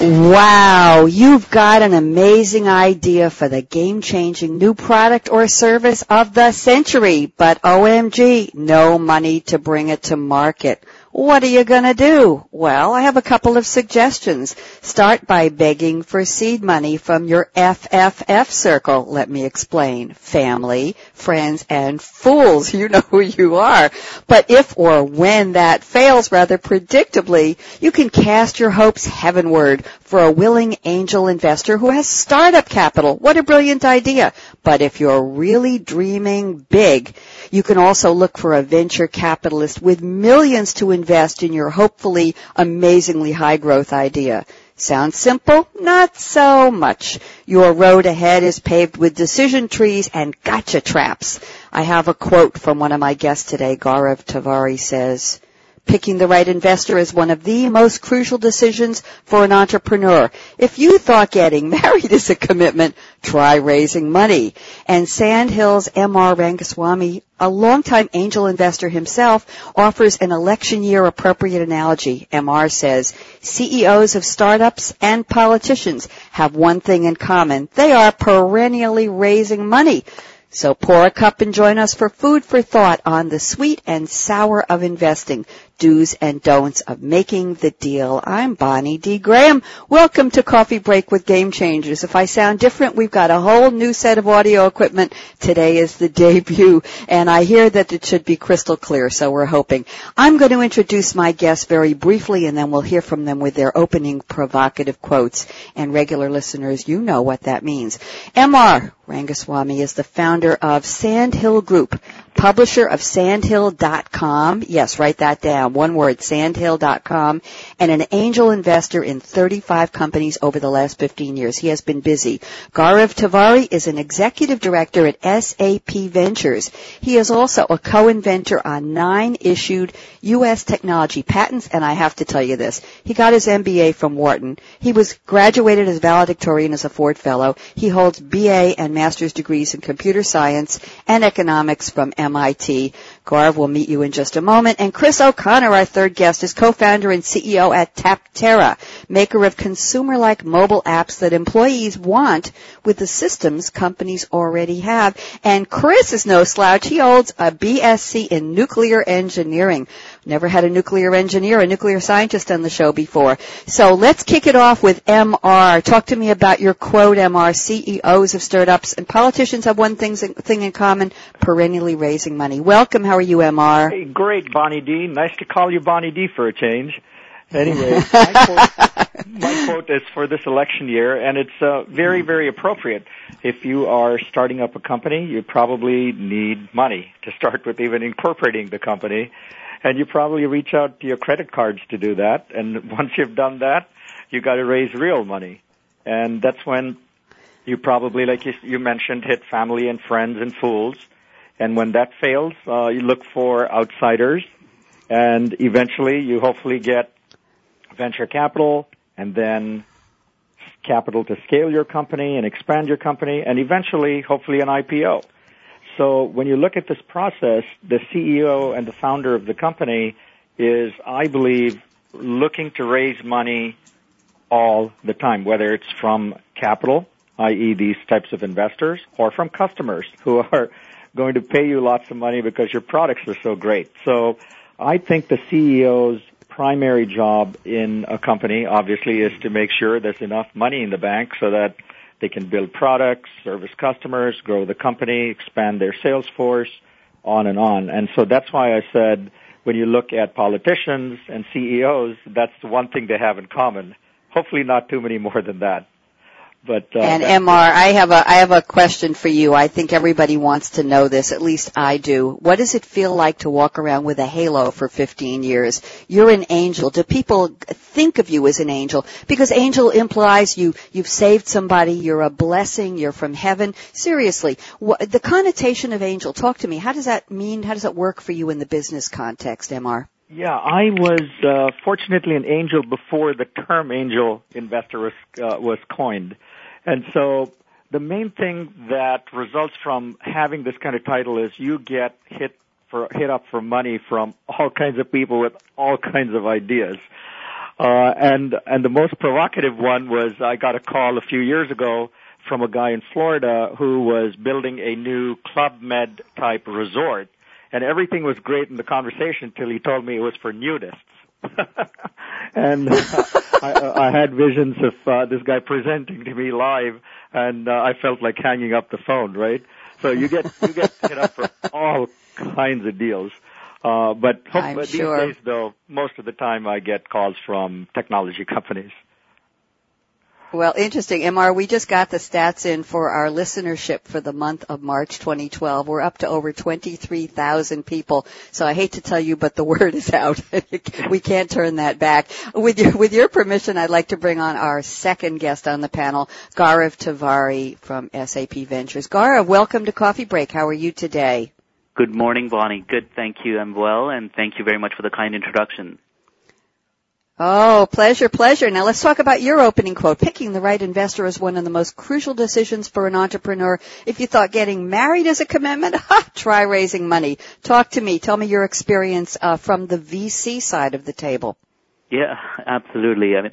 Wow, you've got an amazing idea for the game-changing new product or service of the century, but OMG, no money to bring it to market. What are you going to do? Well, I have a couple of suggestions. Start by begging for seed money from your FFF circle. Let me explain. Family, friends, and fools. You know who you are. But if or when that fails rather predictably, you can cast your hopes heavenward for a willing angel investor who has startup capital. What a brilliant idea. But if you're really dreaming big, you can also look for a venture capitalist with millions to invest in your hopefully amazingly high growth idea. Sounds simple? Not so much. Your road ahead is paved with decision trees and gotcha traps. I have a quote from one of my guests today. Gaurav Tewari says, Picking the right investor is one of the most crucial decisions for an entrepreneur. If you thought getting married is a commitment, try raising money. And Sand Hill's M.R. Rangaswami, a longtime angel investor himself, offers an election year appropriate analogy. MR says, CEOs of startups and politicians have one thing in common. They are perennially raising money. So pour a cup and join us for food for thought on the sweet and sour of investing, do's and don'ts of making the deal. I'm Bonnie D. Graham. Welcome to Coffee Break with Game Changers. If I sound different, we've got a whole new set of audio equipment. Today is the debut, and I hear that it should be crystal clear, so we're hoping. I'm going to introduce my guests very briefly, and then we'll hear from them with their opening provocative quotes. And regular listeners, you know what that means. MR Rangaswami is the founder of Sand Hill Group, publisher of sandhill.com. Yes, write that down. One word, sandhill.com, and an angel investor in 35 companies over the last 15 years. He has been busy. Gaurav Tewari is an executive director at SAP Ventures. He is also a co-inventor on nine issued U.S. technology patents, and I have to tell you this. He got his MBA from Wharton. He was graduated as valedictorian as a Ford Fellow. He holds BA and master's degrees in computer science and economics from MIT. Gaurav will meet you in just a moment. And Chris O'Connor, our third guest, is co-founder and CEO at Taptera, maker of consumer-like mobile apps that employees want with the systems companies already have. And Chris is no slouch. He holds a BSc in nuclear engineering. Never had a nuclear engineer, a nuclear scientist on the show before. So let's kick it off with MR. Talk to me about your quote, MR. CEOs of startups and politicians have one thing, thing in common, perennially raising money. Welcome. How are you, MR? Hey, great, Bonnie D. Nice to call you Bonnie D for a change. Anyway, my, quote, my quote is for this election year, and it's uh, very, very appropriate. If you are starting up a company, you probably need money to start with, even incorporating the company and you probably reach out to your credit cards to do that. And once you've done that, you got to raise real money, and that's when you probably, like you, you mentioned, hit family and friends and fools. And when that fails, uh, you look for outsiders, and eventually you hopefully get venture capital, and then capital to scale your company and expand your company, and eventually, hopefully, an IPO. So when you look at this process, the CEO and the founder of the company is, I believe, looking to raise money all the time, whether it's from capital, i.e. these types of investors, or from customers who are going to pay you lots of money because your products are so great. So I think the CEO's primary job in a company obviously is to make sure there's enough money in the bank so that they can build products, service customers, grow the company, expand their sales force, on and on. And so that's why I said when you look at politicians and CEOs, that's the one thing they have in common. Hopefully not too many more than that. But uh, and MR, I have a I have a question for you. I think everybody wants to know this. At least I do. What does it feel like to walk around with a halo for 15 years? You're an angel. Do people think of you as an angel? Because angel implies you you've saved somebody. You're a blessing. You're from heaven. Seriously, what, the connotation of angel. Talk to me. How does that mean? How does that work for you in the business context, MR? Yeah, I was uh, fortunately an angel before the term angel investor was uh, was coined. And so the main thing that results from having this kind of title is you get hit for hit up for money from all kinds of people with all kinds of ideas. Uh, and and the most provocative one was I got a call a few years ago from a guy in Florida who was building a new Club Med type resort, and everything was great in the conversation until he told me it was for nudists. and uh, I, I had visions of uh, this guy presenting to me live, and uh, I felt like hanging up the phone. Right? So you get you get hit up for all kinds of deals. Uh, but, hope, but sure. these days, though, most of the time I get calls from technology companies. Well, interesting. MR, we just got the stats in for our listenership for the month of March 2012. We're up to over 23,000 people. So I hate to tell you, but the word is out. we can't turn that back. With your, with your permission, I'd like to bring on our second guest on the panel, Gaurav Tewari from SAP Ventures. Gaurav, welcome to Coffee Break. How are you today? Good morning, Bonnie. Good, thank you. I'm well, and thank you very much for the kind introduction. Oh, pleasure, pleasure. Now let's talk about your opening quote. Picking the right investor is one of the most crucial decisions for an entrepreneur. If you thought getting married is a commitment, ha, try raising money. Talk to me. Tell me your experience uh, from the VC side of the table. Yeah, absolutely. I mean,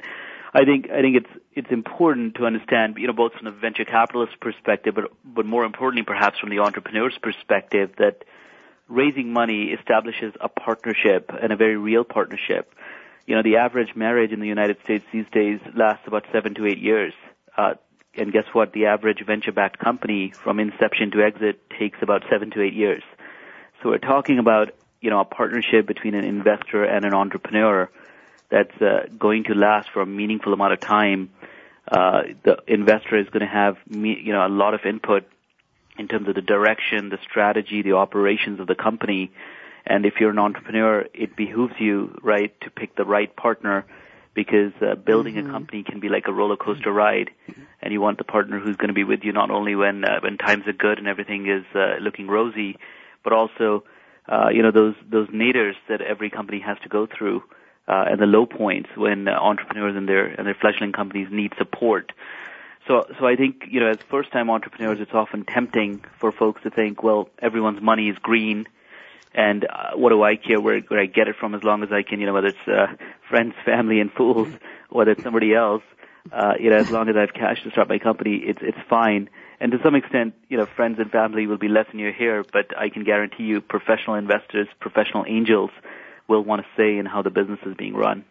I think I think it's it's important to understand, you know, both from the venture capitalist perspective, but but more importantly, perhaps from the entrepreneur's perspective, that raising money establishes a partnership and a very real partnership you know, the average marriage in the United States these days lasts about seven to eight years. Uh, and guess what? The average venture-backed company from inception to exit takes about seven to eight years. So we're talking about, you know, a partnership between an investor and an entrepreneur that's uh, going to last for a meaningful amount of time. Uh, the investor is going to have, you know, a lot of input in terms of the direction, the strategy, the operations of the company, and if you're an entrepreneur, it behooves you, right, to pick the right partner because uh, building mm-hmm. a company can be like a roller coaster ride, and you want the partner who's going to be with you not only when uh, when times are good and everything is uh, looking rosy, but also uh, you know those those naders that every company has to go through, uh, and the low points when uh, entrepreneurs and their and their fledgling companies need support. So, so I think you know, as first-time entrepreneurs, it's often tempting for folks to think, well, everyone's money is green, and uh, what do I care where, where I get it from as long as I can, you know, whether it's uh, friends, family, and fools, whether it's somebody else, uh, you know, as long as I have cash to start my company, it's it's fine. And to some extent, you know, friends and family will be less in your hair, but I can guarantee you, professional investors, professional angels, will want to say in how the business is being run.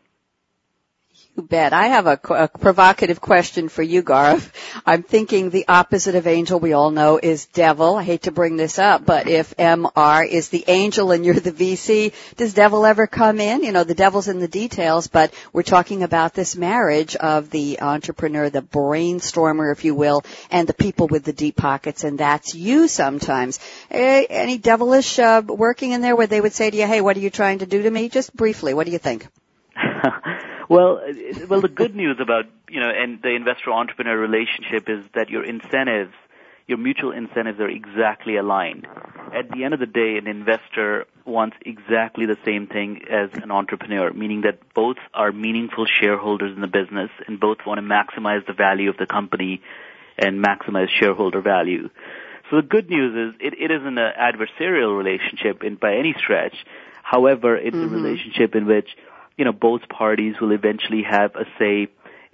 You bet. I have a, a, provocative question for you, Gaurav. I'm thinking the opposite of angel we all know is devil. I hate to bring this up, but if MR is the angel and you're the VC, does devil ever come in? You know, the devil's in the details, but we're talking about this marriage of the entrepreneur, the brainstormer, if you will, and the people with the deep pockets, and that's you sometimes. Any devilish uh, working in there where they would say to you, hey, what are you trying to do to me? Just briefly, what do you think? Well, well, the good news about you know, and the investor-entrepreneur relationship is that your incentives, your mutual incentives, are exactly aligned. At the end of the day, an investor wants exactly the same thing as an entrepreneur, meaning that both are meaningful shareholders in the business, and both want to maximize the value of the company and maximize shareholder value. So the good news is it, it isn't an adversarial relationship in, by any stretch. However, it's mm-hmm. a relationship in which you know, both parties will eventually have a say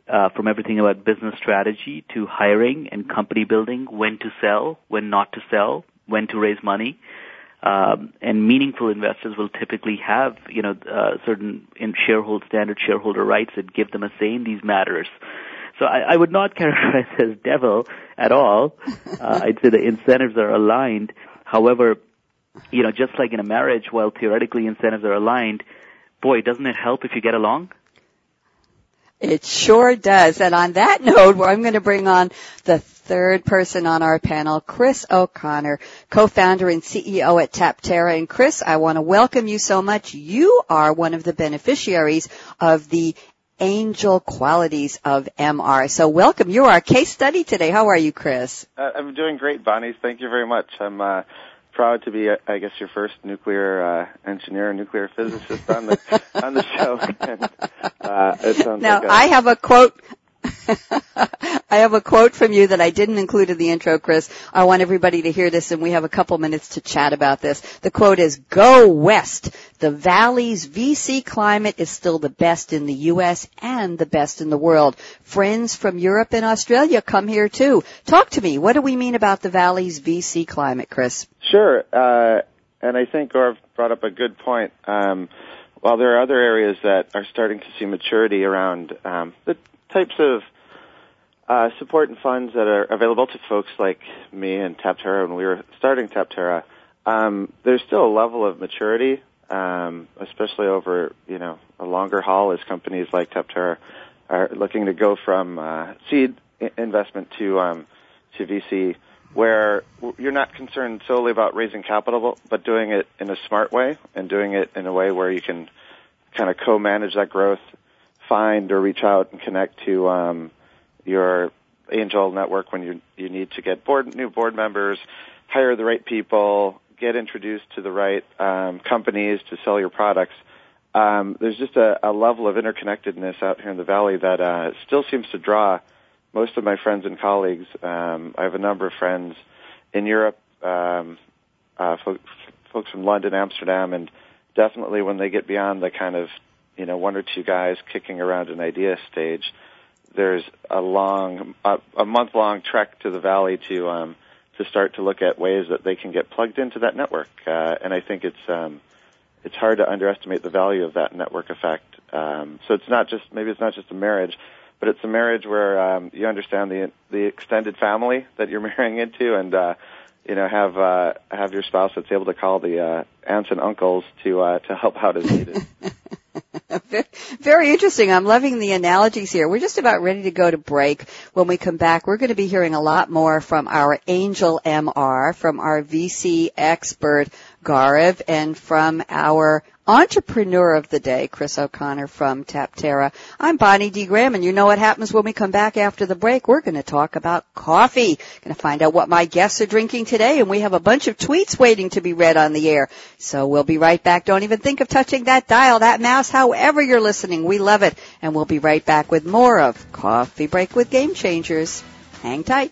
uh, from everything about business strategy to hiring and company building, when to sell, when not to sell, when to raise money. Um, and meaningful investors will typically have, you know, uh, certain in shareholder standard shareholder rights that give them a say in these matters. So I, I would not characterize as devil at all. Uh, I'd say the incentives are aligned. However, you know, just like in a marriage, while theoretically incentives are aligned, boy, doesn't it help if you get along? It sure does. And on that note, I'm going to bring on the third person on our panel, Chris O'Connor, co-founder and CEO at Taptera. And Chris, I want to welcome you so much. You are one of the beneficiaries of the angel qualities of MR. So welcome. You're our case study today. How are you, Chris? Uh, I'm doing great, Bonnie. Thank you very much. I'm uh, proud to be, uh, I guess, your first nuclear uh, engineer, nuclear physicist on the on the show. and, uh, it sounds now, like a, I have a quote I have a quote from you that I didn't include in the intro, Chris. I want everybody to hear this and we have a couple minutes to chat about this. The quote is, go west. The Valley's VC climate is still the best in the U.S. and the best in the world. Friends from Europe and Australia come here too. Talk to me. What do we mean about the Valley's VC climate, Chris? Sure. Uh, and I think Gaurav brought up a good point. Um, while there are other areas that are starting to see maturity around um, the types of uh, support and funds that are available to folks like me and Taptera when we were starting Taptera, um, there's still a level of maturity, um, especially over you know a longer haul as companies like Taptera are looking to go from uh, seed investment to um, to VC, where you're not concerned solely about raising capital, but doing it in a smart way and doing it in a way where you can kind of co-manage that growth find or reach out and connect to um, your angel network when you you need to get board new board members, hire the right people, get introduced to the right um, companies to sell your products. Um, there's just a, a level of interconnectedness out here in the valley that uh, still seems to draw most of my friends and colleagues. Um, I have a number of friends in Europe, um, uh, folks, folks from London, Amsterdam, and definitely when they get beyond the kind of you know, one or two guys kicking around an idea stage, there's a long, a, a month long trek to the valley to, um, to start to look at ways that they can get plugged into that network. Uh, and I think it's, um, it's hard to underestimate the value of that network effect. Um, so it's not just, maybe it's not just a marriage, but it's a marriage where, um, you understand the, the extended family that you're marrying into and, uh, you know, have uh, have your spouse that's able to call the uh, aunts and uncles to uh, to help out as needed. Very interesting. I'm loving the analogies here. We're just about ready to go to break. When we come back, we're going to be hearing a lot more from our Angel MR, from our VC expert, Gaurav, and from our entrepreneur of the day, Chris O'Connor from Taptera. I'm Bonnie D. Graham, and you know what happens when we come back after the break. We're going to talk about coffee. Going to find out what my guests are drinking today, and we have a bunch of tweets waiting to be read on the air. So we'll be right back. Don't even think of touching that dial, that mouse, however you're listening. We love it. And we'll be right back with more of Coffee Break with Game Changers. Hang tight.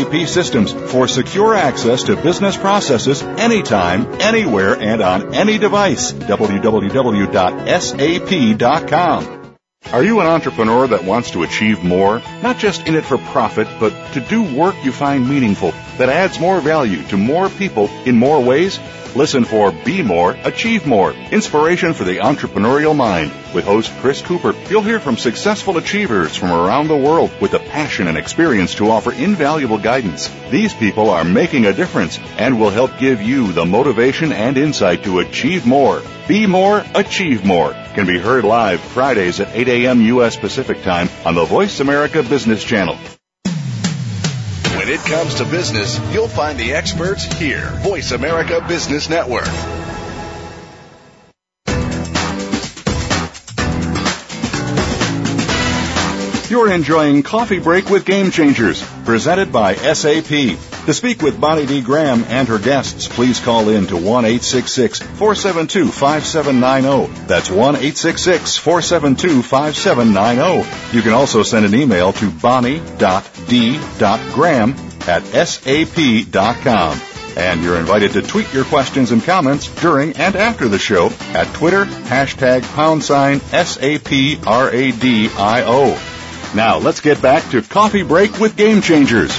SAP systems for secure access to business processes anytime, anywhere, and on any device. www.sap.com. Are you an entrepreneur that wants to achieve more? Not just in it for profit, but to do work you find meaningful that adds more value to more people in more ways? Listen for Be More, Achieve More, inspiration for the entrepreneurial mind. With host Chris Cooper, you'll hear from successful achievers from around the world with the passion and experience to offer invaluable guidance. These people are making a difference and will help give you the motivation and insight to achieve more. Be More, Achieve More can be heard live Fridays at 8 a.m. U.S. Pacific Time on the Voice America Business Channel. When it comes to business, you'll find the experts here. Voice America Business Network. You're enjoying Coffee Break with Game Changers, presented by SAP. To speak with Bonnie D. Graham and her guests, please call in to 1-866-472-5790. That's 1-866-472-5790. You can also send an email to bonnie.d.graham at sap.com. And you're invited to tweet your questions and comments during and after the show at Twitter, hashtag pound sign S-A-P-R-A-D-I-O. Now let's get back to Coffee Break with Game Changers.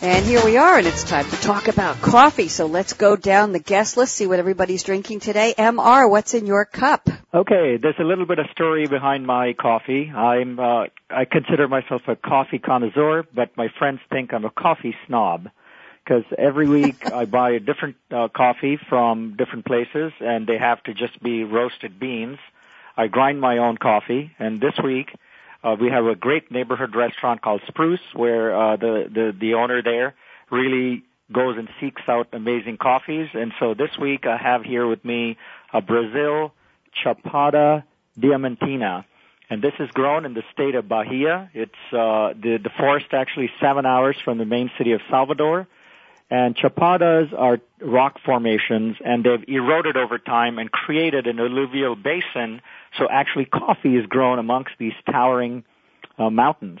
And here we are, and it's time to talk about coffee. So let's go down the guest list, see what everybody's drinking today. MR, what's in your cup? Okay, there's a little bit of story behind my coffee. I'm uh, I consider myself a coffee connoisseur, but my friends think I'm a coffee snob because every week I buy a different uh, coffee from different places, and they have to just be roasted beans. I grind my own coffee, and this week uh, we have a great neighborhood restaurant called Spruce, where uh, the the the owner there really goes and seeks out amazing coffees. And so this week I have here with me a Brazil Chapada Diamantina. And this is grown in the state of Bahia. It's uh, the the forest actually seven hours from the main city of Salvador. And chapadas are rock formations and they've eroded over time and created an alluvial basin. So actually coffee is grown amongst these towering uh, mountains.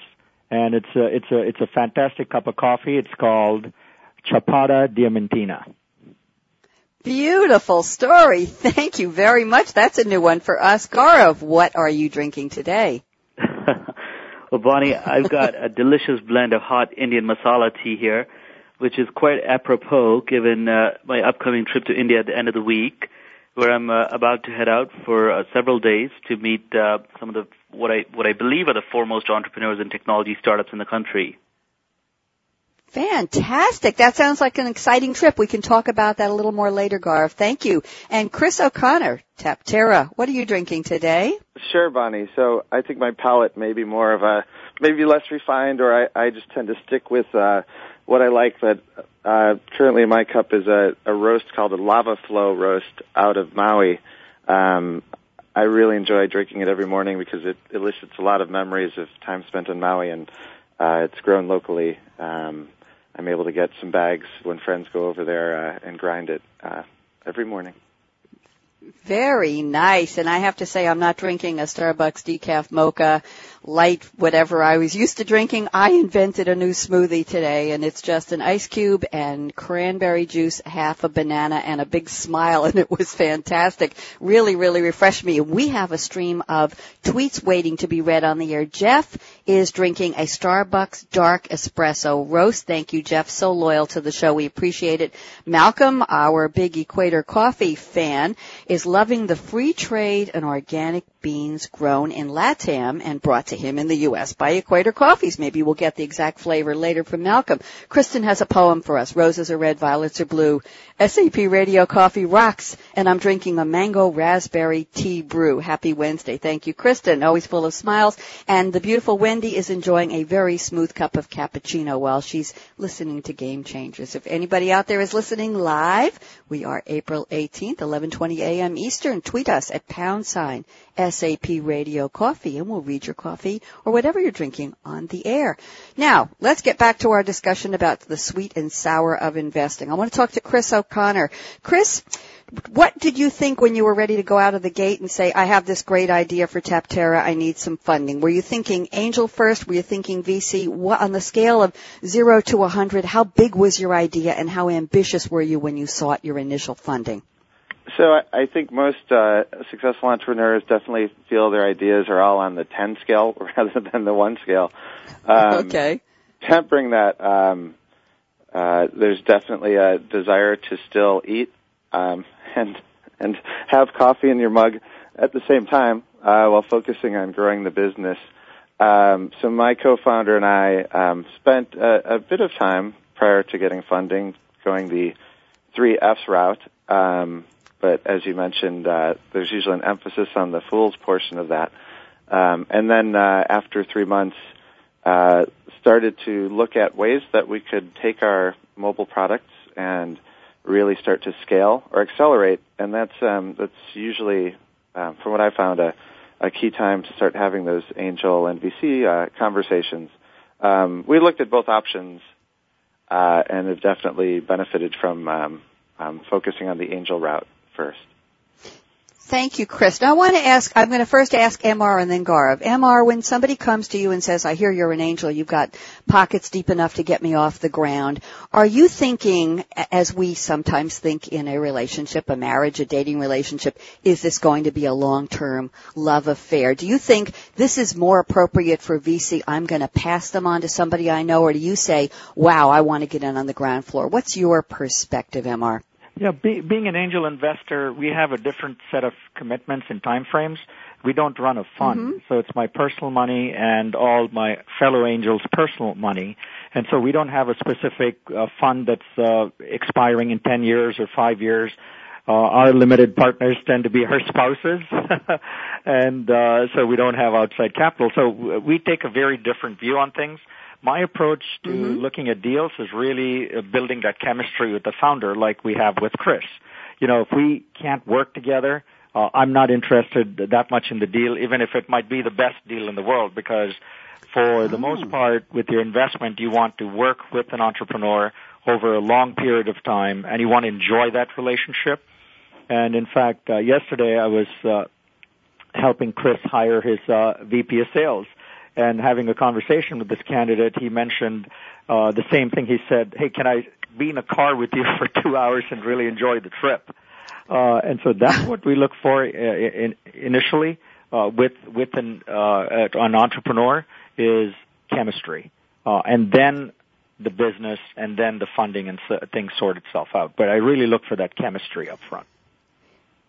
And it's a, it's a, it's a fantastic cup of coffee. It's called Chapada Diamantina. Beautiful story. Thank you very much. That's a new one for us. Gaurav, what are you drinking today? well, Bonnie, I've got a delicious blend of hot Indian masala tea here which is quite apropos given uh, my upcoming trip to India at the end of the week, where I'm uh, about to head out for uh, several days to meet uh, some of the what I what I believe are the foremost entrepreneurs and technology startups in the country. Fantastic. That sounds like an exciting trip. We can talk about that a little more later, Gaurav. Thank you. And Chris O'Connor, Taptera, what are you drinking today? Sure, Bonnie. So I think my palate may be more of a, maybe less refined or I, I just tend to stick with, uh, what I like that uh, currently in my cup is a, a roast called a lava flow roast out of Maui. Um, I really enjoy drinking it every morning because it elicits a lot of memories of time spent in Maui, and uh, it's grown locally. Um, I'm able to get some bags when friends go over there uh, and grind it uh, every morning. Very nice. And I have to say, I'm not drinking a Starbucks decaf mocha light whatever I was used to drinking. I invented a new smoothie today and it's just an ice cube and cranberry juice, half a banana and a big smile and it was fantastic. Really, really refreshed me. We have a stream of tweets waiting to be read on the air. Jeff is drinking a Starbucks dark espresso roast. Thank you, Jeff. So loyal to the show. We appreciate it. Malcolm, our big Equator coffee fan, is loving the free trade and organic beans grown in LATAM and brought to him in the U.S. by Equator Coffees. Maybe we'll get the exact flavor later from Malcolm. Kristen has a poem for us. Roses are red, violets are blue. SAP Radio Coffee rocks, and I'm drinking a mango raspberry tea brew. Happy Wednesday. Thank you, Kristen. Always full of smiles. And the beautiful Wendy is enjoying a very smooth cup of cappuccino while she's listening to Game Changers. If anybody out there is listening live, we are April 18th, 11:20 a.m. Eastern. Tweet us at pound sign SAP Radio Coffee, and we'll read your coffee or whatever you're drinking on the air. Now, let's get back to our discussion about the sweet and sour of investing. I want to talk to Chris O'Connor. Chris, what did you think when you were ready to go out of the gate and say, I have this great idea for Taptera, I need some funding? Were you thinking angel first? Were you thinking VC? What, on the scale of zero to a hundred, how big was your idea and how ambitious were you when you sought your initial funding? So I, I think most uh, successful entrepreneurs definitely feel their ideas are all on the 10 scale rather than the 1 scale. Um, okay. Tempering that, um, uh, there's definitely a desire to still eat um, and and have coffee in your mug at the same time uh, while focusing on growing the business. Um, so my co-founder and I um, spent a, a, bit of time prior to getting funding going the three Fs route. Um, but as you mentioned, uh, there's usually an emphasis on the fools portion of that. Um, and then uh, after three months, uh, started to look at ways that we could take our mobile products and really start to scale or accelerate. And that's um, that's usually, um, from what I found, a, a key time to start having those angel and VC uh, conversations. Um, we looked at both options uh, and have definitely benefited from um, um, focusing on the angel route first. Thank you, Chris. Now I want to ask, I'm going to first ask MR and then Gaurav. MR, when somebody comes to you and says, I hear you're an angel, you've got pockets deep enough to get me off the ground, are you thinking, as we sometimes think in a relationship, a marriage, a dating relationship, is this going to be a long-term love affair? Do you think this is more appropriate for VC, I'm going to pass them on to somebody I know, or do you say, wow, I want to get in on the ground floor? What's your perspective, MR? Yeah, be, being an angel investor, we have a different set of commitments and time frames. We don't run a fund, mm-hmm. so it's my personal money and all my fellow angels' personal money, and so we don't have a specific uh, fund that's uh, expiring in 10 years or 5 years. Uh, our limited partners tend to be her spouses, and uh, so we don't have outside capital. So we take a very different view on things my approach to mm-hmm. looking at deals is really uh, building that chemistry with the founder like we have with Chris. You know, if we can't work together, uh, I'm not interested that much in the deal, even if it might be the best deal in the world, because for oh. the most part, with your investment, you want to work with an entrepreneur over a long period of time, and you want to enjoy that relationship. And in fact, uh, yesterday I was uh, helping Chris hire his uh, VP of sales and having a conversation with this candidate, he mentioned uh, the same thing. He said, "Hey, can I be in a car with you for two hours and really enjoy the trip?" Uh, and so that's what we look for uh, in, initially uh, with with an uh, an entrepreneur is chemistry, uh, and then the business, and then the funding and so, things sort itself out. But I really look for that chemistry up front.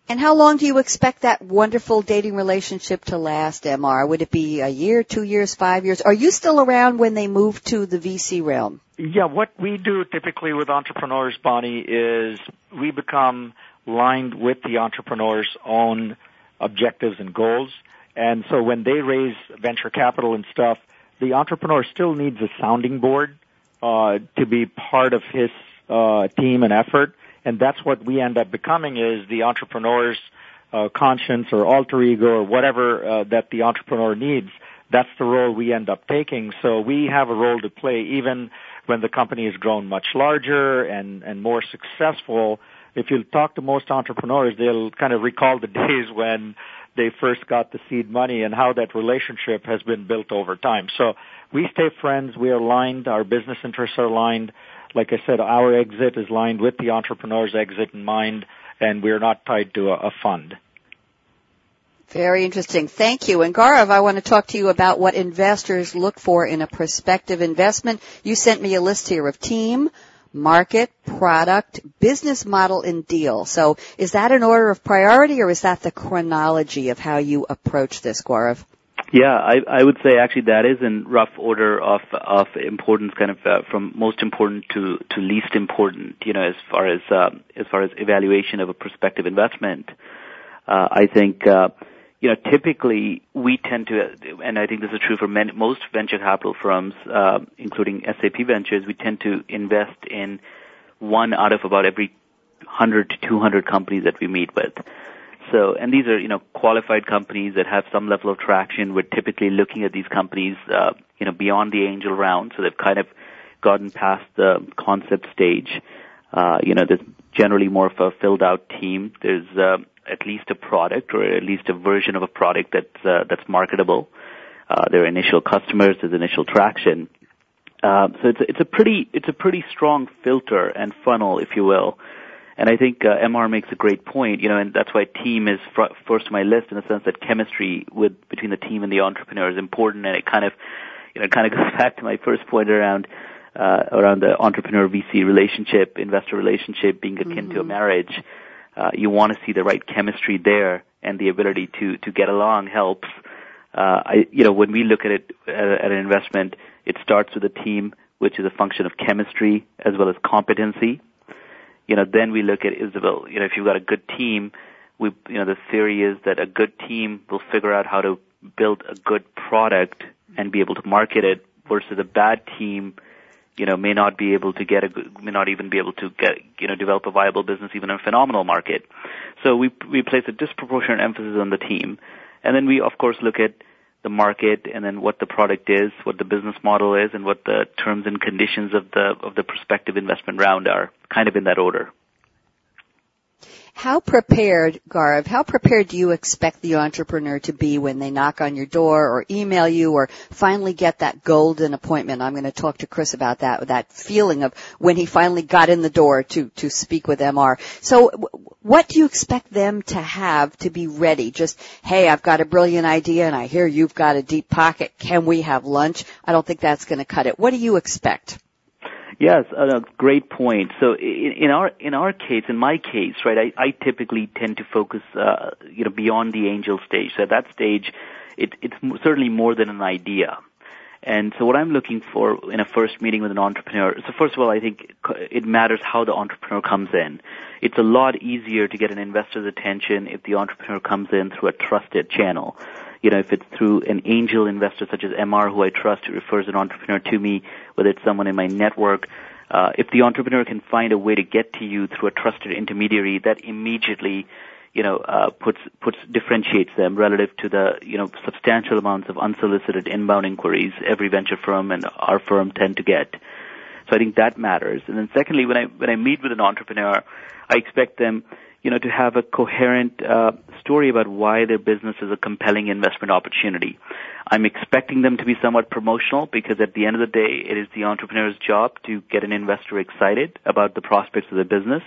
And how long do you expect that wonderful dating relationship to last, MR? Would it be a year, two years, five years? Are you still around when they move to the VC realm? Yeah, what we do typically with entrepreneurs, Bonnie, is we become lined with the entrepreneur's own objectives and goals. And so when they raise venture capital and stuff, the entrepreneur still needs a sounding board uh, to be part of his uh, team and effort and that's what we end up becoming is the entrepreneur's uh, conscience or alter ego or whatever uh, that the entrepreneur needs. That's the role we end up taking. So we have a role to play even when the company has grown much larger and, and more successful. If you talk to most entrepreneurs, they'll kind of recall the days when they first got the seed money and how that relationship has been built over time. So we stay friends. We are aligned. Our business interests are aligned like I said, our exit is lined with the entrepreneur's exit in mind, and we're not tied to a, a fund. Very interesting. Thank you. And Gaurav, I want to talk to you about what investors look for in a prospective investment. You sent me a list here of team, market, product, business model, and deal. So is that an order of priority or is that the chronology of how you approach this, Gaurav? Yeah, I, I would say actually that is in rough order of of importance, kind of uh, from most important to to least important. You know, as far as uh, as far as evaluation of a prospective investment, uh, I think. Uh, you know, typically we tend to, and I think this is true for many, most venture capital firms, uh, including SAP Ventures, we tend to invest in one out of about every 100 to 200 companies that we meet with. So, and these are, you know, qualified companies that have some level of traction. We're typically looking at these companies, uh, you know, beyond the angel round. So they've kind of gotten past the concept stage. Uh, you know, there's generally more of a filled out team. There's, uh, at least a product or at least a version of a product that's, uh, that's marketable. Uh, there are initial customers, there's initial traction. Uh, so it's a, it's a pretty, it's a pretty strong filter and funnel, if you will, and I think uh, MR makes a great point, you know, and that's why team is fr- first on my list in the sense that chemistry with between the team and the entrepreneur is important, and it kind of, you know, kind of goes back to my first point around uh, around the entrepreneur VC relationship, investor relationship being akin mm-hmm. to a mm-hmm. marriage. Uh, you want to see the right chemistry there, and the ability to to get along helps. Uh, I, you know, when we look at it at, at an investment, it starts with a team, which is a function of chemistry as well as competency you know, then we look at Isabel, you know, if you've got a good team, we, you know, the theory is that a good team will figure out how to build a good product and be able to market it versus a bad team, you know, may not be able to get a, may not even be able to get, you know, develop a viable business even in a phenomenal market. So we, we place a disproportionate emphasis on the team. And then we, of course, look at the market and then what the product is, what the business model is, and what the terms and conditions of the of the prospective investment round are, kind of in that order. How prepared, Gaurav, how prepared do you expect the entrepreneur to be when they knock on your door or email you or finally get that golden appointment? I'm going to talk to Chris about that, that feeling of when he finally got in the door to, to speak with MR. So what do you expect them to have to be ready? Just, hey, I've got a brilliant idea and I hear you've got a deep pocket. Can we have lunch? I don't think that's going to cut it. What do you expect? Yes, a great point. So in, our in our case, in my case, right, I, I typically tend to focus, uh, you know, beyond the angel stage. So at that stage, it, it's certainly more than an idea. And so what I'm looking for in a first meeting with an entrepreneur, so first of all, I think it matters how the entrepreneur comes in. It's a lot easier to get an investor's attention if the entrepreneur comes in through a trusted channel you know, if it's through an angel investor such as MR who I trust who refers an entrepreneur to me, whether it's someone in my network, uh, if the entrepreneur can find a way to get to you through a trusted intermediary, that immediately, you know, uh, puts puts differentiates them relative to the you know substantial amounts of unsolicited inbound inquiries every venture firm and our firm tend to get. So I think that matters. And then secondly, when I when I meet with an entrepreneur, I expect them you know, to have a coherent uh, story about why their business is a compelling investment opportunity. I'm expecting them to be somewhat promotional because at the end of the day, it is the entrepreneur's job to get an investor excited about the prospects of the business.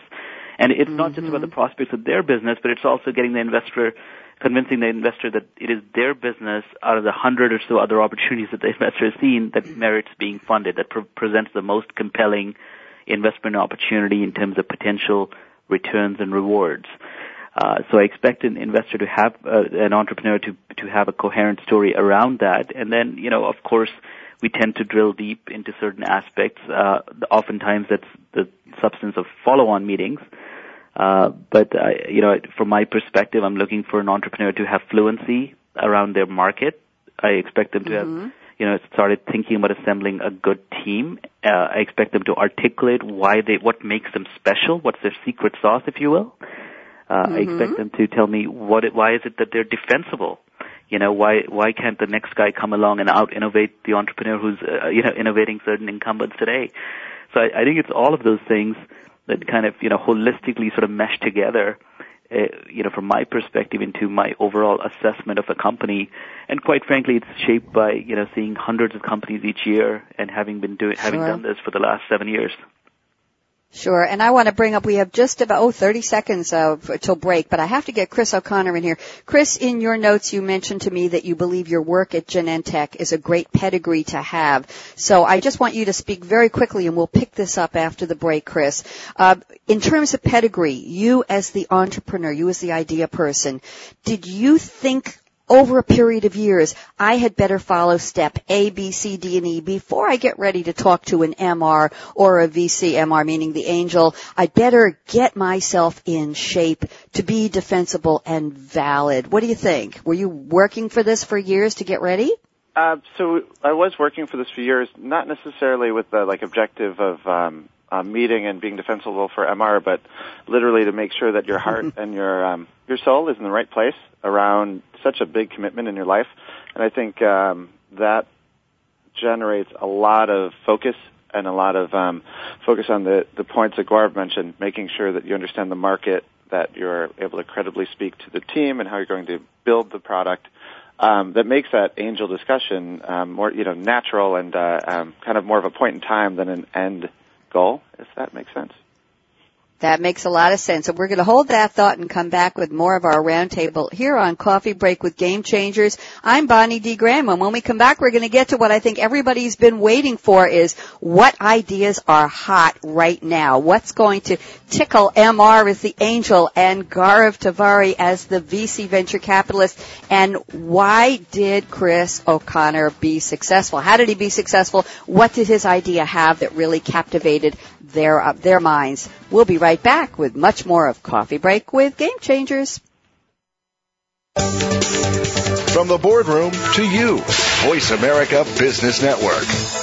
And it's mm-hmm. not just about the mm-hmm. prospects of their business, but it's also getting the investor, convincing the investor that it is their business out of the hundred or so other opportunities that the investor has seen that merits being funded, that pre- presents the most compelling investment opportunity in terms of potential returns and rewards. Uh, so I expect an investor to have uh, an entrepreneur to to have a coherent story around that, and then you know, of course, we tend to drill deep into certain aspects. Uh, oftentimes, that's the substance of follow-on meetings. Uh, but uh, you know, from my perspective, I'm looking for an entrepreneur to have fluency around their market. I expect them to mm-hmm. have you know, started thinking about assembling a good team. Uh, I expect them to articulate why they, what makes them special, what's their secret sauce, if you will. Uh, mm-hmm. I expect them to tell me what, it, why is it that they're defensible. You know, why why can't the next guy come along and out innovate the entrepreneur who's uh, you know innovating certain incumbents today? So I, I think it's all of those things that kind of you know holistically sort of mesh together uh, you know, from my perspective into my overall assessment of a company. And quite frankly, it's shaped by, you know, seeing hundreds of companies each year and having been doing, sure. having done this for the last seven years. Sure. And I want to bring up, we have just about, oh, 30 seconds uh, till break, but I have to get Chris O'Connor in here. Chris, in your notes, you mentioned to me that you believe your work at Genentech is a great pedigree to have. So I just want you to speak very quickly and we'll pick this up after the break, Chris. Uh, in terms of pedigree, you as the entrepreneur, you as the idea person, did you think over a period of years, I had better follow step A, B, C, D, and E before I get ready to talk to an MR or a VC MR, meaning the angel. I better get myself in shape to be defensible and valid. What do you think? Were you working for this for years to get ready? Uh, so I was working for this for years, not necessarily with the like objective of um, uh, meeting and being defensible for MR, but literally to make sure that your heart and your um, your soul is in the right place around such a big commitment in your life. And I think um, that generates a lot of focus and a lot of um, focus on the, the points that Gaurav mentioned, making sure that you understand the market, that you're able to credibly speak to the team and how you're going to build the product. Um, that makes that angel discussion um, more, you know, natural and uh, um, kind of more of a point in time than an end if that makes sense. That makes a lot of sense. And we're going to hold that thought and come back with more of our roundtable here on Coffee Break with Game Changers. I'm Bonnie D. Graham, and when we come back, we're going to get to what I think everybody's been waiting for is what ideas are hot right now? What's going to tickle MR as the angel and Gaurav Tewari as the VC venture capitalist? And why did Chris O'Connor be successful? How did he be successful? What did his idea have that really captivated their, uh, their minds? We'll be right back with much more of Coffee Break with Game Changers. From the boardroom to you, Voice America Business Network.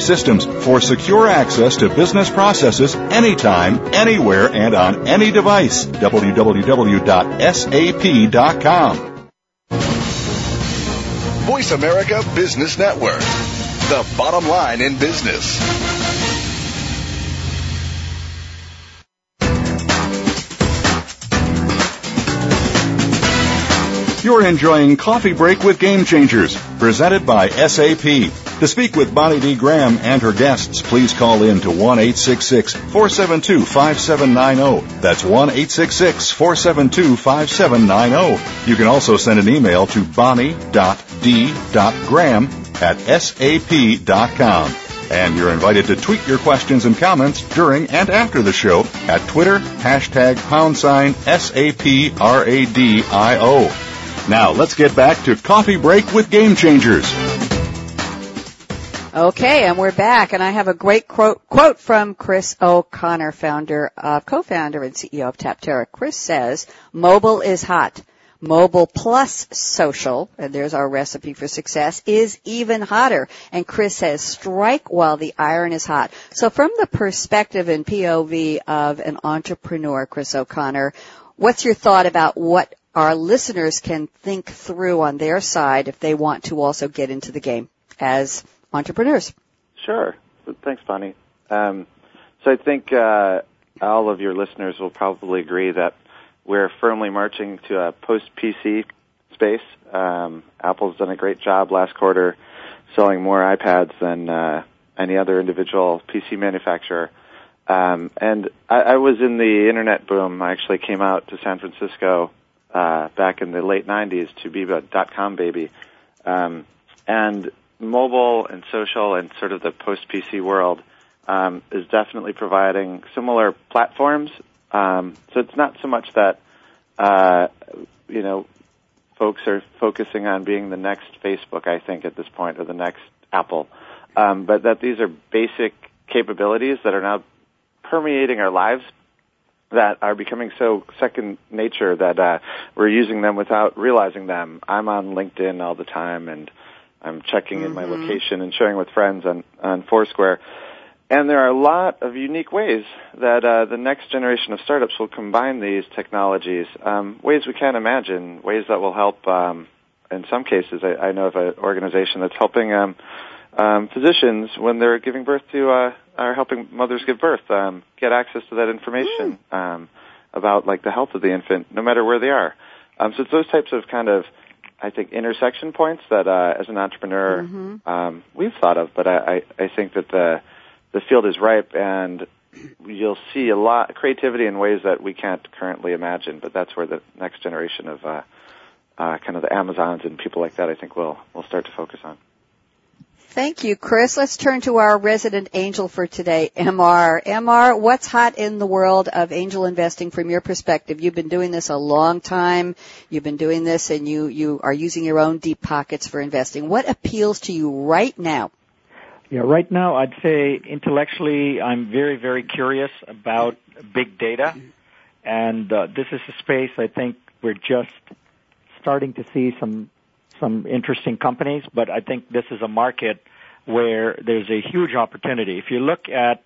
systems for secure access to business processes anytime anytime, anywhere, and on any device. www.sap.com. Voice America Business Network. The bottom line in business. You're enjoying Coffee Break with Game Changers, presented by SAP. To speak with Bonnie D. Graham and her guests, please call in to 1-866-472-5790. That's 1-866-472-5790. You can also send an email to bonnie.d.graham at sap.com. And you're invited to tweet your questions and comments during and after the show at Twitter, hashtag pound sign S-A-P-R-A-D-I-O. Now let's get back to Coffee Break with Game Changers. Okay, and we're back, and I have a great quote, quote from Chris O'Connor, founder, uh, co-founder and CEO of Taptera. Chris says, mobile is hot. Mobile plus social, and there's our recipe for success, is even hotter. And Chris says, strike while the iron is hot. So from the perspective and POV of an entrepreneur, Chris O'Connor, what's your thought about what our listeners can think through on their side if they want to also get into the game as entrepreneurs. Sure. Thanks, Bonnie. Um, so I think uh, all of your listeners will probably agree that we're firmly marching to a post-PC space. Um, Apple's done a great job last quarter selling more iPads than uh, any other individual PC manufacturer. Um, and I, I was in the internet boom. I actually came out to San Francisco uh, back in the late 90s to be a dot-com baby. Um, and mobile and social and sort of the post PC world um, is definitely providing similar platforms. Um, so it's not so much that uh, you know folks are focusing on being the next Facebook, I think, at this point, or the next Apple, um, but that these are basic capabilities that are now permeating our lives that are becoming so second nature that uh, we're using them without realizing them. I'm on LinkedIn all the time, and I'm checking mm-hmm. in my mm-hmm. location and sharing with friends on, on Foursquare. And there are a lot of unique ways that uh, the next generation of startups will combine these technologies, um, ways we can't imagine, ways that will help. Um, in some cases, I, I know of an organization that's helping um, um, physicians when they're giving birth to, uh, are helping mothers give birth, um, get access to that information mm. um, about like the health of the infant, no matter where they are. Um, so it's those types of kind of I think intersection points that uh, as an entrepreneur mm-hmm. um, we've thought of, but I, I, I think that the the field is ripe and you'll see a lot of creativity in ways that we can't currently imagine. But that's where the next generation of uh, uh, kind of the Amazons and people like that I think will will start to focus on. Thank you, Chris. Let's turn to our resident angel for today, MR. MR, what's hot in the world of angel investing from your perspective? You've been doing this a long time. You've been doing this and you, you are using your own deep pockets for investing. What appeals to you right now? Yeah, right now I'd say intellectually I'm very, very curious about big data. And uh, this is a space I think we're just starting to see some some interesting companies, but I think this is a market where there's a huge opportunity. If you look at,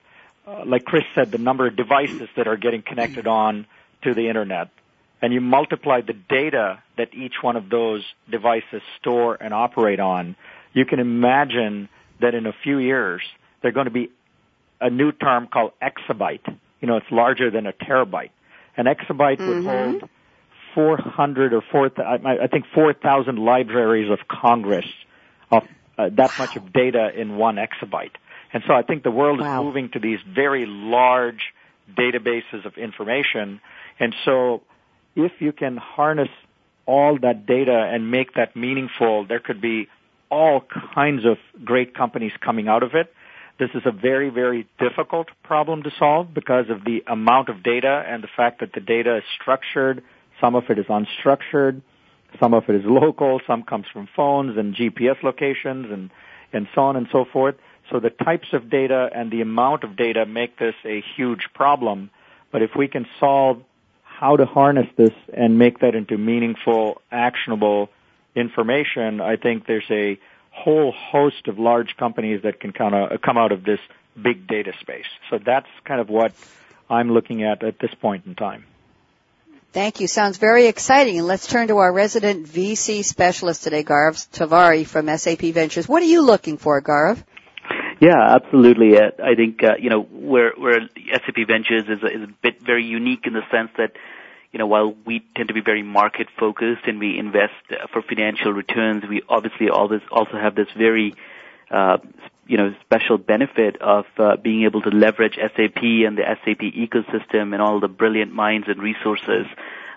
uh, like Chris said, the number of devices that are getting connected on to the internet, and you multiply the data that each one of those devices store and operate on, you can imagine that in a few years, they're going to be a new term called exabyte. You know, it's larger than a terabyte. An exabyte mm-hmm. would hold 400 or 4, I think 4,000 libraries of Congress of uh, that much of data in one exabyte. And so I think the world wow. is moving to these very large databases of information. And so if you can harness all that data and make that meaningful, there could be all kinds of great companies coming out of it. This is a very, very difficult problem to solve because of the amount of data and the fact that the data is structured. Some of it is unstructured. Some of it is local. Some comes from phones and GPS locations and, and so on and so forth. So the types of data and the amount of data make this a huge problem. But if we can solve how to harness this and make that into meaningful, actionable information, I think there's a whole host of large companies that can kind of come out of this big data space. So that's kind of what I'm looking at at this point in time. Thank you. Sounds very exciting. And let's turn to our resident VC specialist today, Gaurav Tewari from SAP Ventures. What are you looking for, Gaurav? Yeah, absolutely. Uh, I think uh, you know where where SAP Ventures is a, is a bit very unique in the sense that you know while we tend to be very market focused and we invest uh, for financial returns, we obviously always also have this very uh, you know special benefit of uh, being able to leverage SAP and the SAP ecosystem and all the brilliant minds and resources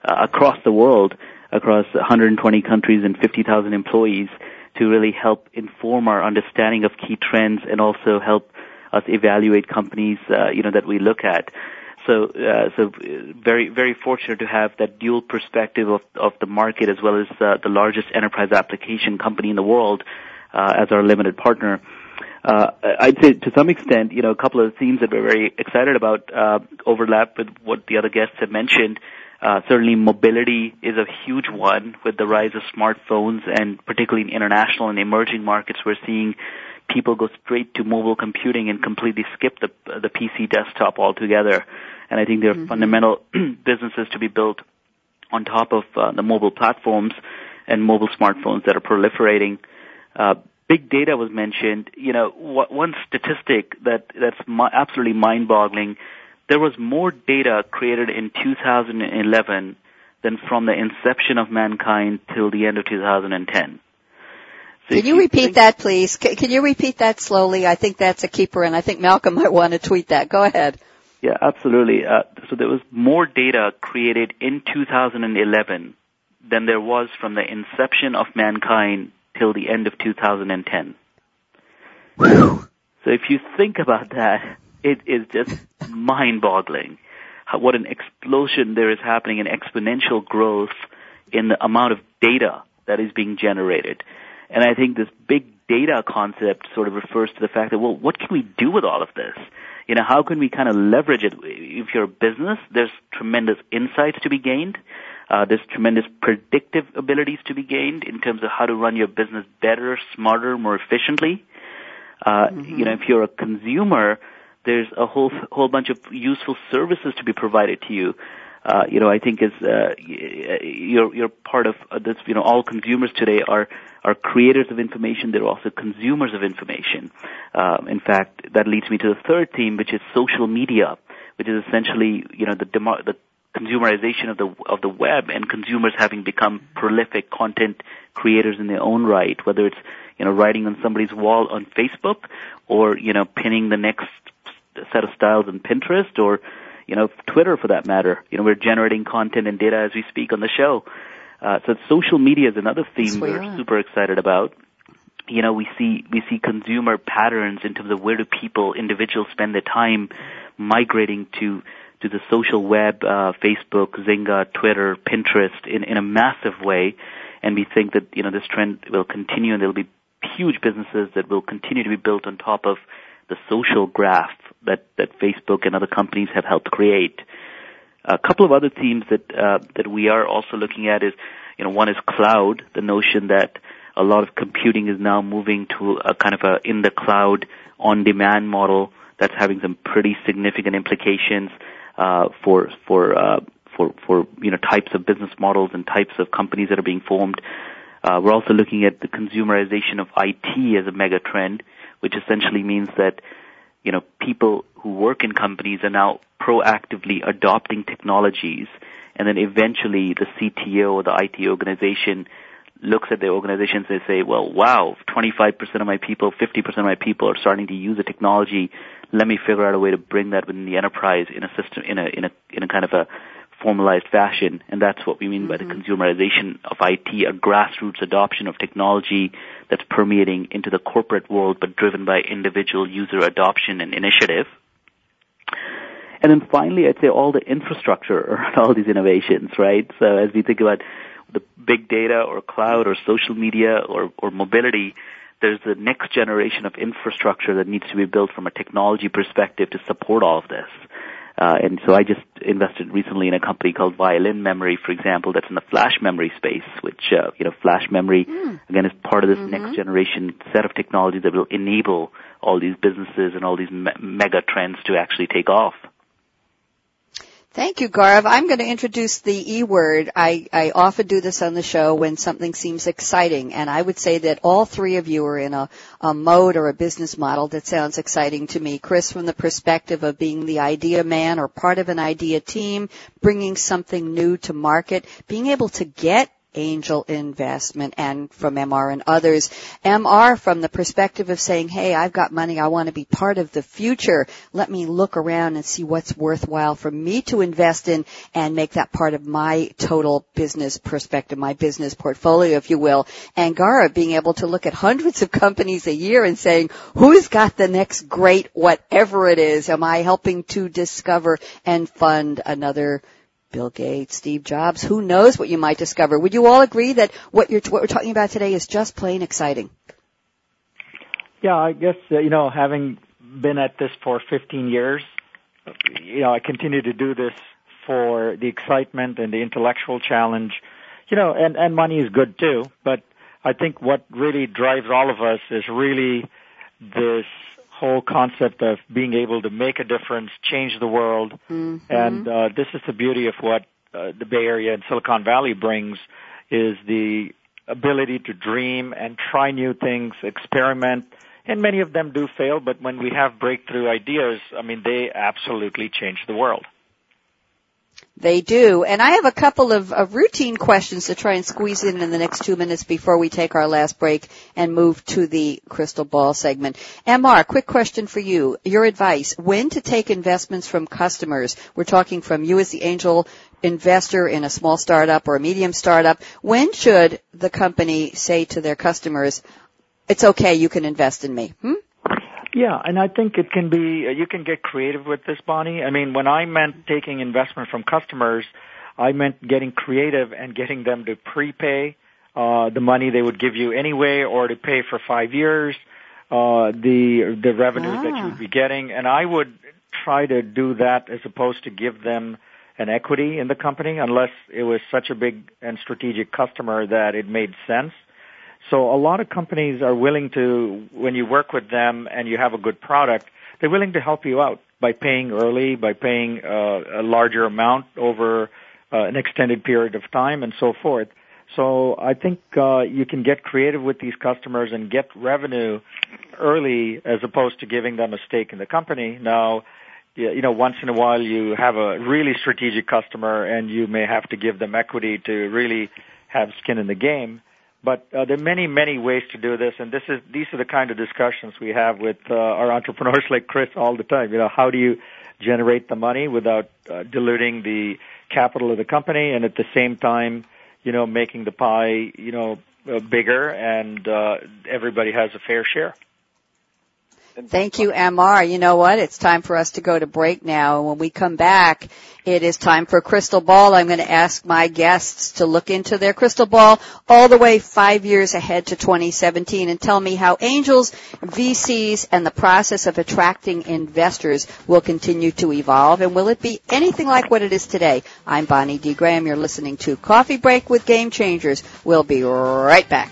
uh, across the world, across 120 countries and 50,000 employees to really help inform our understanding of key trends and also help us evaluate companies, uh, you know, that we look at. So, uh, so very, very fortunate to have that dual perspective of, of the market as well as uh, the largest enterprise application company in the world uh, as our limited partner. Uh, I'd say to some extent, you know, a couple of themes that we're very excited about uh, overlap with what the other guests have mentioned. Uh, certainly mobility is a huge one with the rise of smartphones and particularly in international and emerging markets we're seeing people go straight to mobile computing and completely skip the the PC desktop altogether. And I think there are mm-hmm. fundamental businesses to be built on top of uh, the mobile platforms and mobile smartphones that are proliferating. Uh, big data was mentioned. You know, one statistic that that's absolutely mind-boggling there was more data created in 2011 than from the inception of mankind till the end of 2010. So Can you, you repeat think, that, please? Can you repeat that slowly? I think that's a keeper, and I think Malcolm might want to tweet that. Go ahead. Yeah, absolutely. Uh, so there was more data created in 2011 than there was from the inception of mankind till the end of 2010. Whew. So if you think about that, it is just mind-boggling what an explosion there is happening in exponential growth in the amount of data that is being generated. And I think this big data concept sort of refers to the fact that, well, what can we do with all of this? You know, how can we kind of leverage it? If you're a business, there's tremendous insights to be gained. Uh, there's tremendous predictive abilities to be gained in terms of how to run your business better, smarter, more efficiently. Uh, mm-hmm. You know, if you're a consumer, there's a whole whole bunch of useful services to be provided to you. Uh, you know, I think as uh, you're you're part of uh, this. You know, all consumers today are are creators of information. They're also consumers of information. Uh, in fact, that leads me to the third theme, which is social media, which is essentially you know the demo- the consumerization of the of the web and consumers having become prolific content creators in their own right, whether it's you know writing on somebody's wall on Facebook or you know pinning the next set of styles on Pinterest or, you know, Twitter for that matter. You know, we're generating content and data as we speak on the show. Uh, so social media is another theme we we're super excited about. You know, we see we see consumer patterns in terms of where do people, individuals, spend their time migrating to to the social web, uh, Facebook, Zynga, Twitter, Pinterest, in in a massive way, and we think that you know this trend will continue, and there'll be huge businesses that will continue to be built on top of the social graph that, that Facebook and other companies have helped create. A couple of other themes that uh, that we are also looking at is, you know, one is cloud, the notion that a lot of computing is now moving to a kind of a in the cloud, on demand model that's having some pretty significant implications uh, for for uh, for for you know types of business models and types of companies that are being formed. Uh, we're also looking at the consumerization of IT as a mega trend which essentially means that you know, people who work in companies are now proactively adopting technologies, and then eventually the CTO or the IT organization looks at their organizations and they say, well, wow, 25% of my people, 50% of my people are starting to use the technology. Let me figure out a way to bring that within the enterprise in a system, in a, in a, in a kind of a formalized fashion. And that's what we mean mm-hmm. by the mm-hmm. consumerization of IT, a grassroots adoption of technology that's permeating into the corporate world, but driven by individual user adoption and initiative. And then finally, I'd say all the infrastructure around all these innovations, right? So as we think about the big data or cloud or social media or, or mobility, there's the next generation of infrastructure that needs to be built from a technology perspective to support all of this. Uh, and so I just invested recently in a company called Violin Memory, for example, that's in the flash memory space, which, uh, you know, flash memory, mm. again, is part of this mm-hmm. next generation set of technologies that will enable all these businesses and all these me- mega trends to actually take off. Thank you, Gaurav. I'm going to introduce the E word. I, I often do this on the show when something seems exciting, and I would say that all three of you are in a, a mode or a business model that sounds exciting to me. Chris, from the perspective of being the idea man or part of an idea team, bringing something new to market, being able to get angel investment and from MR and others. MR from the perspective of saying, hey, I've got money, I want to be part of the future. Let me look around and see what's worthwhile for me to invest in and make that part of my total business perspective, my business portfolio, if you will. And Gaurav being able to look at hundreds of companies a year and saying, who's got the next great whatever it is? Am I helping to discover and fund another Bill Gates, Steve Jobs, who knows what you might discover. Would you all agree that what you're, what we're talking about today is just plain exciting? Yeah, I guess, uh, you know, having been at this for 15 years, you know, I continue to do this for the excitement and the intellectual challenge, you know, and, and money is good too, but I think what really drives all of us is really this whole concept of being able to make a difference, change the world, mm-hmm. and uh, this is the beauty of what uh, the Bay Area and Silicon Valley brings is the ability to dream and try new things, experiment, and many of them do fail, but when we have breakthrough ideas, I mean, they absolutely change the world. They do. And I have a couple of, of, routine questions to try and squeeze in in the next two minutes before we take our last break and move to the crystal ball segment. MR, quick question for you. Your advice, when to take investments from customers? We're talking from you as the angel investor in a small startup or a medium startup. When should the company say to their customers, it's okay, you can invest in me? Hmm? Yeah, and I think it can be, you can get creative with this, Bonnie. I mean, when I meant taking investment from customers, I meant getting creative and getting them to prepay uh, the money they would give you anyway or to pay for five years, uh, the, the revenues ah. that you would be getting. And I would try to do that as opposed to give them an equity in the company unless it was such a big and strategic customer that it made sense. So a lot of companies are willing to, when you work with them and you have a good product, they're willing to help you out by paying early, by paying uh, a larger amount over uh, an extended period of time and so forth. So I think uh, you can get creative with these customers and get revenue early as opposed to giving them a stake in the company. Now, you know, once in a while you have a really strategic customer and you may have to give them equity to really have skin in the game. But uh, there are many, many ways to do this, and this is these are the kind of discussions we have with uh, our entrepreneurs like Chris all the time. You know, how do you generate the money without uh, diluting the capital of the company, and at the same time, you know, making the pie, you know, uh, bigger, and uh, everybody has a fair share. Thank you, MR. You know what? It's time for us to go to break now. And when we come back, it is time for crystal ball. I'm going to ask my guests to look into their crystal ball all the way five years ahead to 2017 and tell me how angels, VCs, and the process of attracting investors will continue to evolve. And will it be anything like what it is today? I'm Bonnie D. Graham. You're listening to Coffee Break with Game Changers. We'll be right back.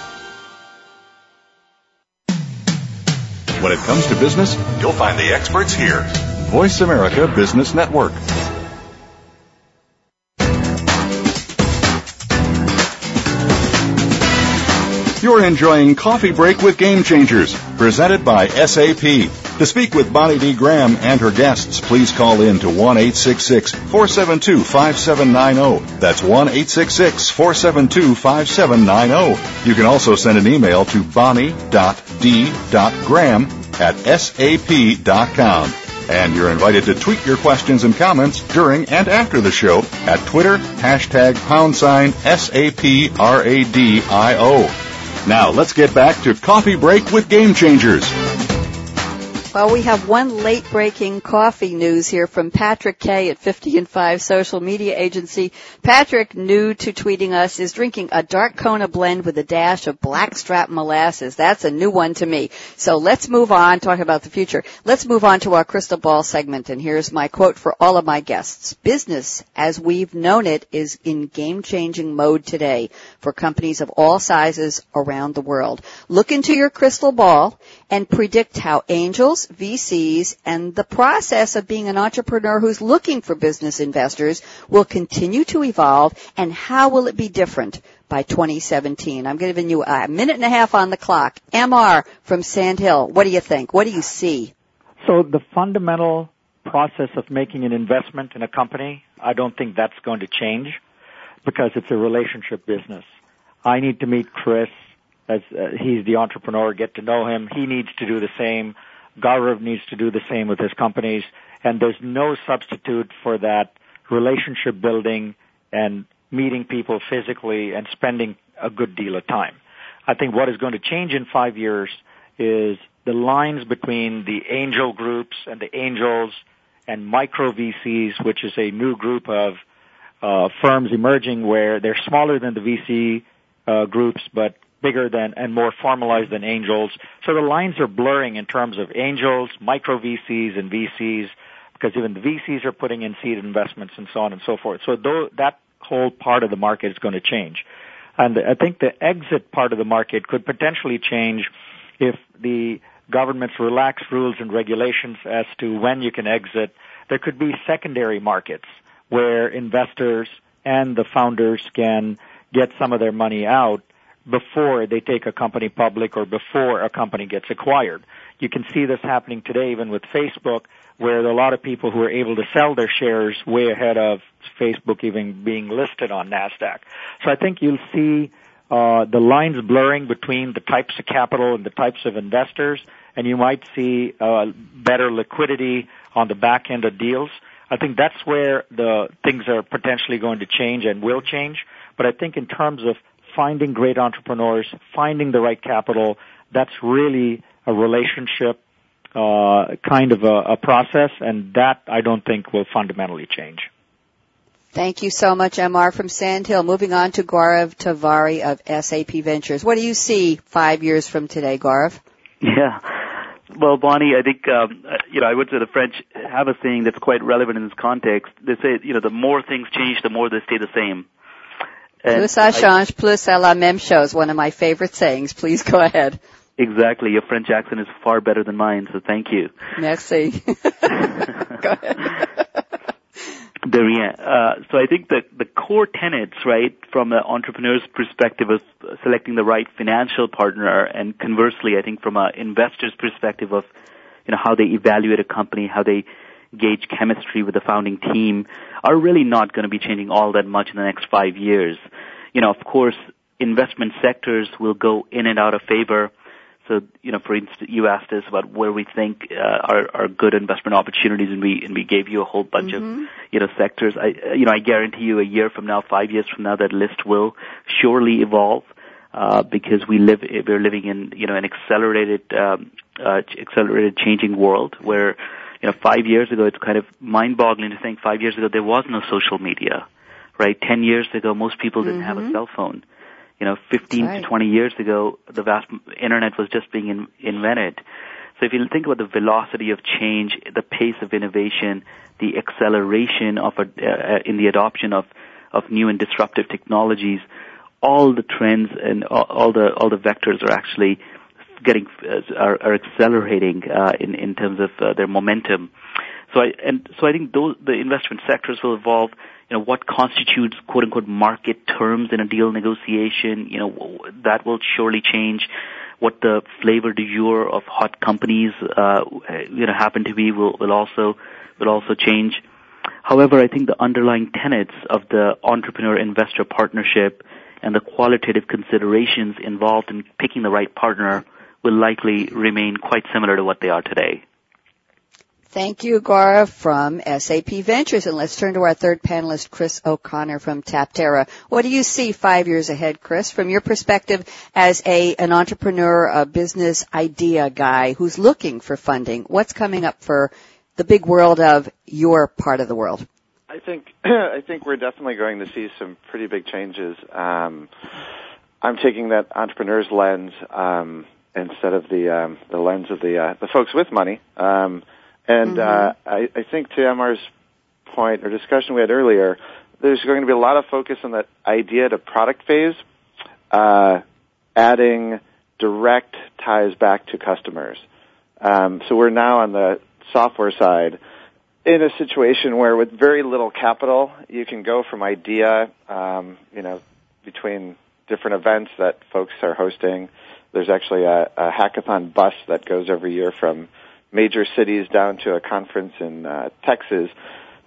When it comes to business, you'll find the experts here. Voice America Business Network. You're enjoying Coffee Break with Game Changers, presented by SAP. To speak with Bonnie D. Graham and her guests, please call in to 1-866-472-5790. That's 1-866-472-5790. You can also send an email to bonnie.d.graham at sap.com. And you're invited to tweet your questions and comments during and after the show at Twitter, hashtag pound sign S-A-P-R-A-D-I-O. Now let's get back to Coffee Break with Game Changers. Well, we have one late breaking coffee news here from Patrick K at 50 and 5 social media agency. Patrick, new to tweeting us, is drinking a dark Kona blend with a dash of blackstrap molasses. That's a new one to me. So let's move on, talk about the future. Let's move on to our crystal ball segment. And here's my quote for all of my guests. Business, as we've known it, is in game changing mode today for companies of all sizes around the world. Look into your crystal ball and predict how angels, VCs, and the process of being an entrepreneur who's looking for business investors will continue to evolve and how will it be different by 2017? I'm giving you a minute and a half on the clock. MR from Sand Hill, what do you think? What do you see? So the fundamental process of making an investment in a company, I don't think that's going to change because it's a relationship business. I need to meet Chris as uh, he's the entrepreneur, get to know him. He needs to do the same. Gaurav needs to do the same with his companies. And there's no substitute for that relationship building and meeting people physically and spending a good deal of time. I think what is going to change in five years is the lines between the angel groups and the angels and micro VCs, which is a new group of uh, firms emerging where they're smaller than the VC uh, groups, but bigger than and more formalized than angels. So the lines are blurring in terms of angels, micro VCs, and VCs, because even the VCs are putting in seed investments and so on and so forth. So though that whole part of the market is going to change. And I think the exit part of the market could potentially change if the governments relax rules and regulations as to when you can exit. There could be secondary markets where investors and the founders can get some of their money out before they take a company public or before a company gets acquired. You can see this happening today even with Facebook where there are a lot of people who are able to sell their shares way ahead of Facebook even being listed on NASDAQ. So I think you'll see uh, the lines blurring between the types of capital and the types of investors, and you might see uh, better liquidity on the back end of deals. I think that's where the things are potentially going to change and will change. But I think in terms of finding great entrepreneurs, finding the right capital. That's really a relationship uh, kind of a, a process, and that I don't think will fundamentally change. Thank you so much, MR from Sand Hill. Moving on to Gaurav Tewari of SAP Ventures. What do you see five years from today, Gaurav? Yeah. Well, Bonnie, I think, um, you know, I would say the French have a saying that's quite relevant in this context. They say, you know, the more things change, the more they stay the same. Plus ça change, plus c'est la même chose. One of my favorite sayings. Please go ahead. Exactly. Your French accent is far better than mine, so thank you. Merci. Go ahead. Darien. Uh, so I think that the core tenets, right, from an entrepreneur's perspective of selecting the right financial partner, and conversely, I think from an investor's perspective of, you know, how they evaluate a company, how they gauge chemistry with the founding team, are really not going to be changing all that much in the next five years. You know, of course, investment sectors will go in and out of favor so, you know, for instance, you asked us about where we think uh, are, are good investment opportunities, and we and we gave you a whole bunch mm-hmm. of you know sectors. I you know I guarantee you a year from now, five years from now, that list will surely evolve. Uh, because we live, we're living in, you know, an accelerated, um, uh, accelerated changing world where, you know, five years ago, it's kind of mind-boggling to think five years ago there was no social media, right? Ten years ago, most people didn't mm-hmm. have a mm-hmm. cell phone. You know, 15 right. to 20 years ago, the vast internet was just being in, invented. So if you think about the velocity of change, the pace of innovation, the acceleration of a, uh, in the adoption of, of new and disruptive technologies, all the trends and all, all the all the vectors are actually getting uh, are, are accelerating uh, in in terms of uh, their momentum. So I and so I think those the investment sectors will evolve you know, what constitutes quote unquote market terms in a deal negotiation, you know, that will surely change. What the flavor du jour of hot companies, uh, you know, happen to be will, will also, will also change. However, I think the underlying tenets of the entrepreneur investor partnership and the qualitative considerations involved in picking the right partner will likely remain quite similar to what they are today. Thank you, Gaurav from SAP Ventures. And let's turn to our third panelist, Chris O'Connor from Taptera. What do you see five years ahead, Chris, from your perspective as a, an entrepreneur, a business idea guy who's looking for funding? What's coming up for the big world of your part of the world? I think, I think we're definitely going to see some pretty big changes. Um, I'm taking that entrepreneur's lens, um, instead of the, um, the lens of the, uh, the folks with money. Um, and uh, mm-hmm. uh, I, I think to MR's point or discussion we had earlier, there's going to be a lot of focus on that idea to product phase, uh, adding direct ties back to customers. Um, so we're now on the software side in a situation where with very little capital, you can go from idea, um, you know, between different events that folks are hosting. There's actually a, a hackathon bus that goes every year from major cities down to a conference in uh, Texas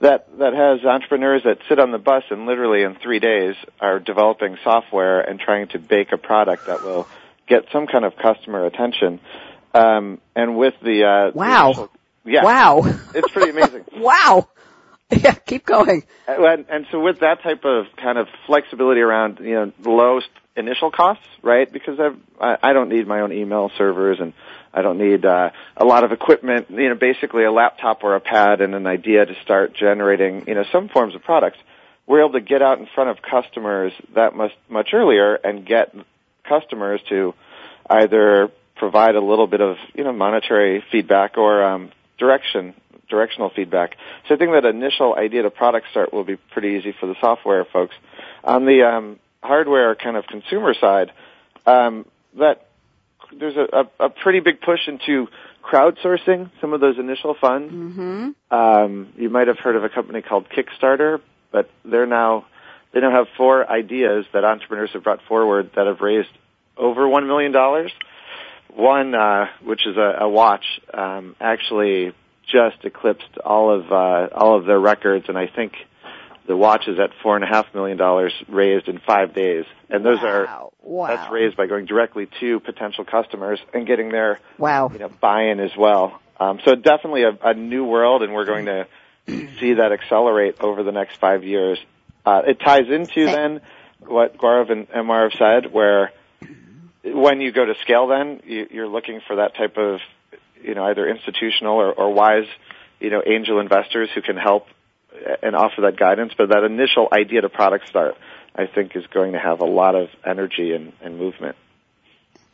that that has entrepreneurs that sit on the bus and literally in three days are developing software and trying to bake a product that will get some kind of customer attention. Um, and with the uh, wow, the initial, yeah, wow, it's pretty amazing. wow. Yeah, keep going. And, and so with that type of kind of flexibility around, you know, low initial costs, right? Because I've, I, I don't need my own email servers and I don't need uh, a lot of equipment. You know, basically a laptop or a pad and an idea to start generating. You know, some forms of products. We're able to get out in front of customers that much much earlier and get customers to either provide a little bit of you know monetary feedback or um, direction directional feedback. So I think that initial idea to product start will be pretty easy for the software folks. On the um, hardware kind of consumer side, um, that there's a, a, a pretty big push into crowdsourcing some of those initial funds. Mm-hmm. Um, you might have heard of a company called Kickstarter, but they're now they now have four ideas that entrepreneurs have brought forward that have raised over one million dollars. One, uh, which is a, a watch, um, actually just eclipsed all of uh, all of their records, and I think the watch is at four and a half million dollars raised in five days, and those wow. are wow. that's raised by going directly to potential customers and getting their wow. you know buy-in as well. Um, so definitely a, a new world, and we're going to see that accelerate over the next five years. Uh, it ties into then what Gaurav and MR have said, where when you go to scale, then you, you're looking for that type of you know either institutional or, or wise you know angel investors who can help and offer that guidance. But that initial idea to product start, I think, is going to have a lot of energy and, and movement.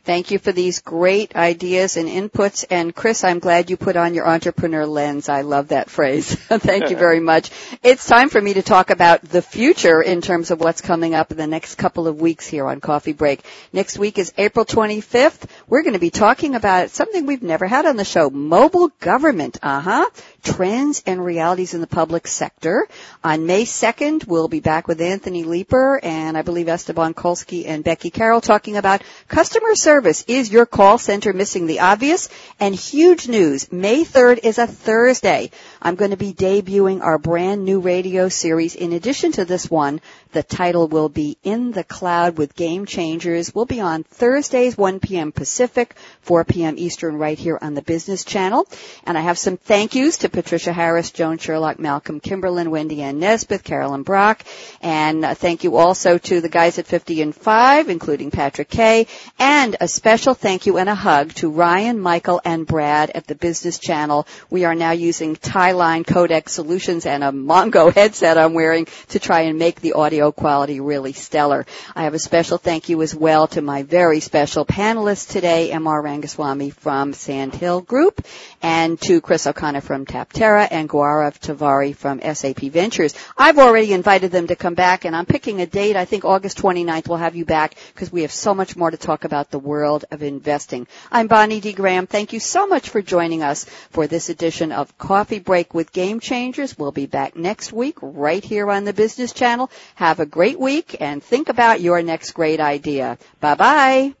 Thank you for these great ideas and inputs. And Chris, I'm glad you put on your entrepreneur lens. I love that phrase. Thank you very much. It's time for me to talk about the future in terms of what's coming up in the next couple of weeks here on Coffee Break. Next week is April 25th. We're going to be talking about something we've never had on the show, mobile government. Uh-huh. Trends and realities in the public sector. On May 2nd, we'll be back with Anthony Leeper and I believe Esteban Kolsky and Becky Carroll talking about customer service. Is your call center missing the obvious? And huge news, May 3rd is a Thursday. I'm going to be debuting our brand new radio series. In addition to this one, the title will be In the Cloud with Game Changers. We'll be on Thursdays, 1 p.m. Pacific, 4 p.m. Eastern right here on the Business Channel. And I have some thank yous to Patricia Harris, Joan Sherlock, Malcolm Kimberlin, Wendy Ann Nesbitt, Carolyn Brock. And uh, thank you also to the guys at 50 and 5, including Patrick Kay. And a special thank you and a hug to Ryan, Michael, and Brad at the Business Channel. We are now using Tie-Line codec solutions and a Mongo headset I'm wearing to try and make the audio quality really stellar. I have a special thank you as well to my very special panelists today, M.R. Rangaswami from Sand Hill Group, and to Chris O'Connor from Taptera and Gaurav Tewari from SAP Ventures. I've already invited them to come back and I'm picking a date. I think August 29th we'll have you back because we have so much more to talk about the world of investing. I'm Bonnie D. Graham. Thank you so much for joining us for this edition of Coffee Break with Game Changers. We'll be back next week right here on the Business Channel. Have a great week and think about your next great idea. Bye bye.